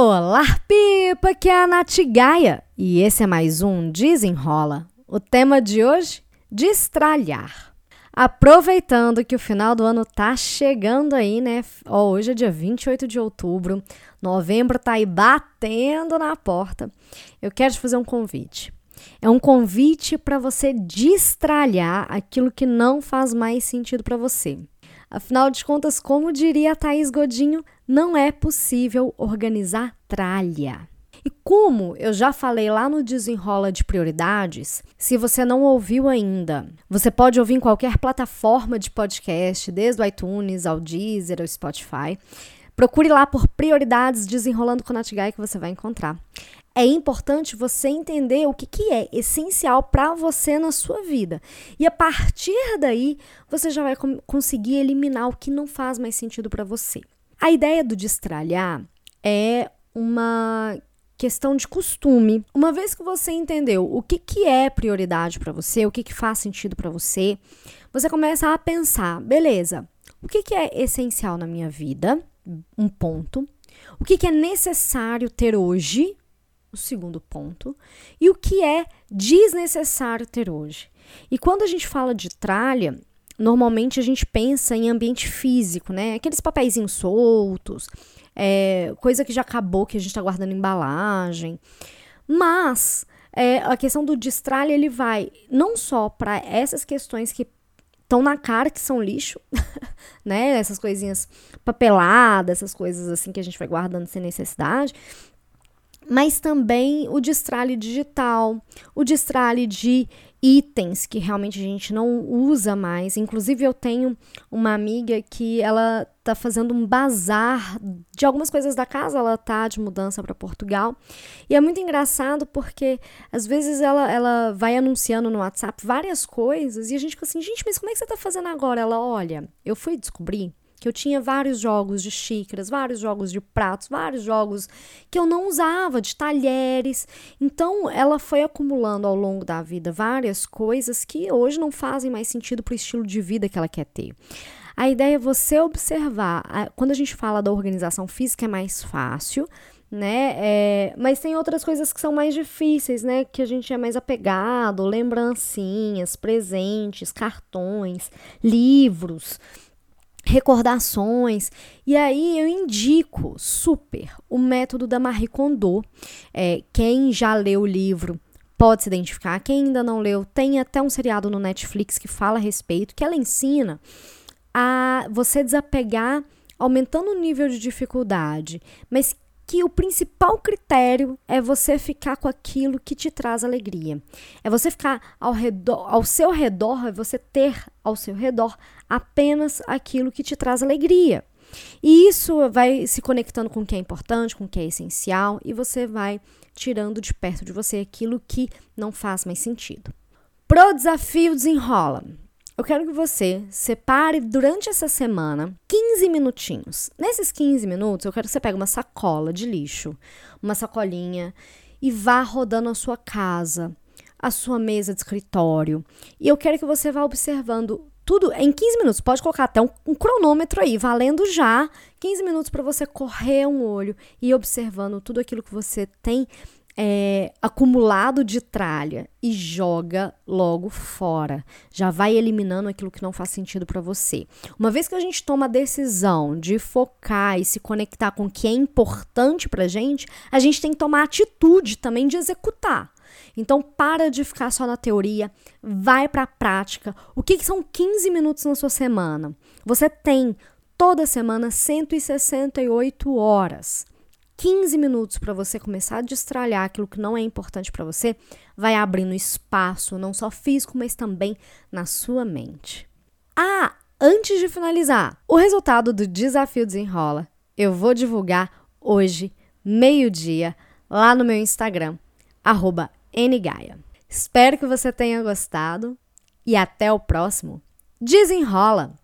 Olá, Pipa, que é a Nath Gaia, e esse é mais um Desenrola. O tema de hoje? Destralhar. Aproveitando que o final do ano tá chegando aí, né? Hoje é dia 28 de outubro, novembro tá aí batendo na porta. Eu quero te fazer um convite. É um convite para você destralhar aquilo que não faz mais sentido para você. Afinal de contas, como diria a Thaís Godinho, não é possível organizar tralha. E como eu já falei lá no Desenrola de Prioridades, se você não ouviu ainda, você pode ouvir em qualquer plataforma de podcast, desde o iTunes ao Deezer ao Spotify. Procure lá por Prioridades Desenrolando com Natigai que você vai encontrar é importante você entender o que, que é essencial para você na sua vida. E a partir daí, você já vai conseguir eliminar o que não faz mais sentido para você. A ideia do destralhar é uma questão de costume. Uma vez que você entendeu o que, que é prioridade para você, o que, que faz sentido para você, você começa a pensar: beleza, o que, que é essencial na minha vida? Um ponto. O que, que é necessário ter hoje o segundo ponto, e o que é desnecessário ter hoje. E quando a gente fala de tralha, normalmente a gente pensa em ambiente físico, né? Aqueles papeizinhos soltos, é, coisa que já acabou, que a gente está guardando embalagem. Mas é, a questão do destralha, ele vai não só para essas questões que estão na cara que são lixo, né? Essas coisinhas papeladas, essas coisas assim que a gente vai guardando sem necessidade, mas também o destralhe digital, o destralhe de itens que realmente a gente não usa mais. Inclusive, eu tenho uma amiga que ela tá fazendo um bazar de algumas coisas da casa, ela tá de mudança para Portugal. E é muito engraçado porque às vezes ela, ela vai anunciando no WhatsApp várias coisas e a gente fica assim, gente, mas como é que você tá fazendo agora? Ela, olha, eu fui descobrir que eu tinha vários jogos de xícaras, vários jogos de pratos, vários jogos que eu não usava, de talheres. Então, ela foi acumulando ao longo da vida várias coisas que hoje não fazem mais sentido para o estilo de vida que ela quer ter. A ideia é você observar. Quando a gente fala da organização física, é mais fácil, né? É, mas tem outras coisas que são mais difíceis, né? Que a gente é mais apegado, lembrancinhas, presentes, cartões, livros recordações. E aí eu indico super o método da Marie Kondo. É, quem já leu o livro pode se identificar. Quem ainda não leu, tem até um seriado no Netflix que fala a respeito, que ela ensina a você desapegar aumentando o nível de dificuldade, mas que o principal critério é você ficar com aquilo que te traz alegria. É você ficar ao redor, ao seu redor, é você ter ao seu redor apenas aquilo que te traz alegria. E isso vai se conectando com o que é importante, com o que é essencial, e você vai tirando de perto de você aquilo que não faz mais sentido. Pro desafio desenrola. Eu quero que você separe durante essa semana 15 minutinhos. Nesses 15 minutos, eu quero que você pegue uma sacola de lixo, uma sacolinha e vá rodando a sua casa, a sua mesa de escritório. E eu quero que você vá observando tudo em 15 minutos. Pode colocar até um, um cronômetro aí, valendo já 15 minutos para você correr um olho e observando tudo aquilo que você tem é, acumulado de tralha e joga logo fora. Já vai eliminando aquilo que não faz sentido para você. Uma vez que a gente toma a decisão de focar e se conectar com o que é importante para gente, a gente tem que tomar atitude também de executar. Então, para de ficar só na teoria, vai para a prática. O que, que são 15 minutos na sua semana? Você tem toda semana 168 horas. 15 minutos para você começar a destralhar aquilo que não é importante para você, vai abrindo espaço, não só físico, mas também na sua mente. Ah, antes de finalizar, o resultado do desafio desenrola eu vou divulgar hoje, meio-dia, lá no meu Instagram, ngaia. Espero que você tenha gostado e até o próximo. Desenrola!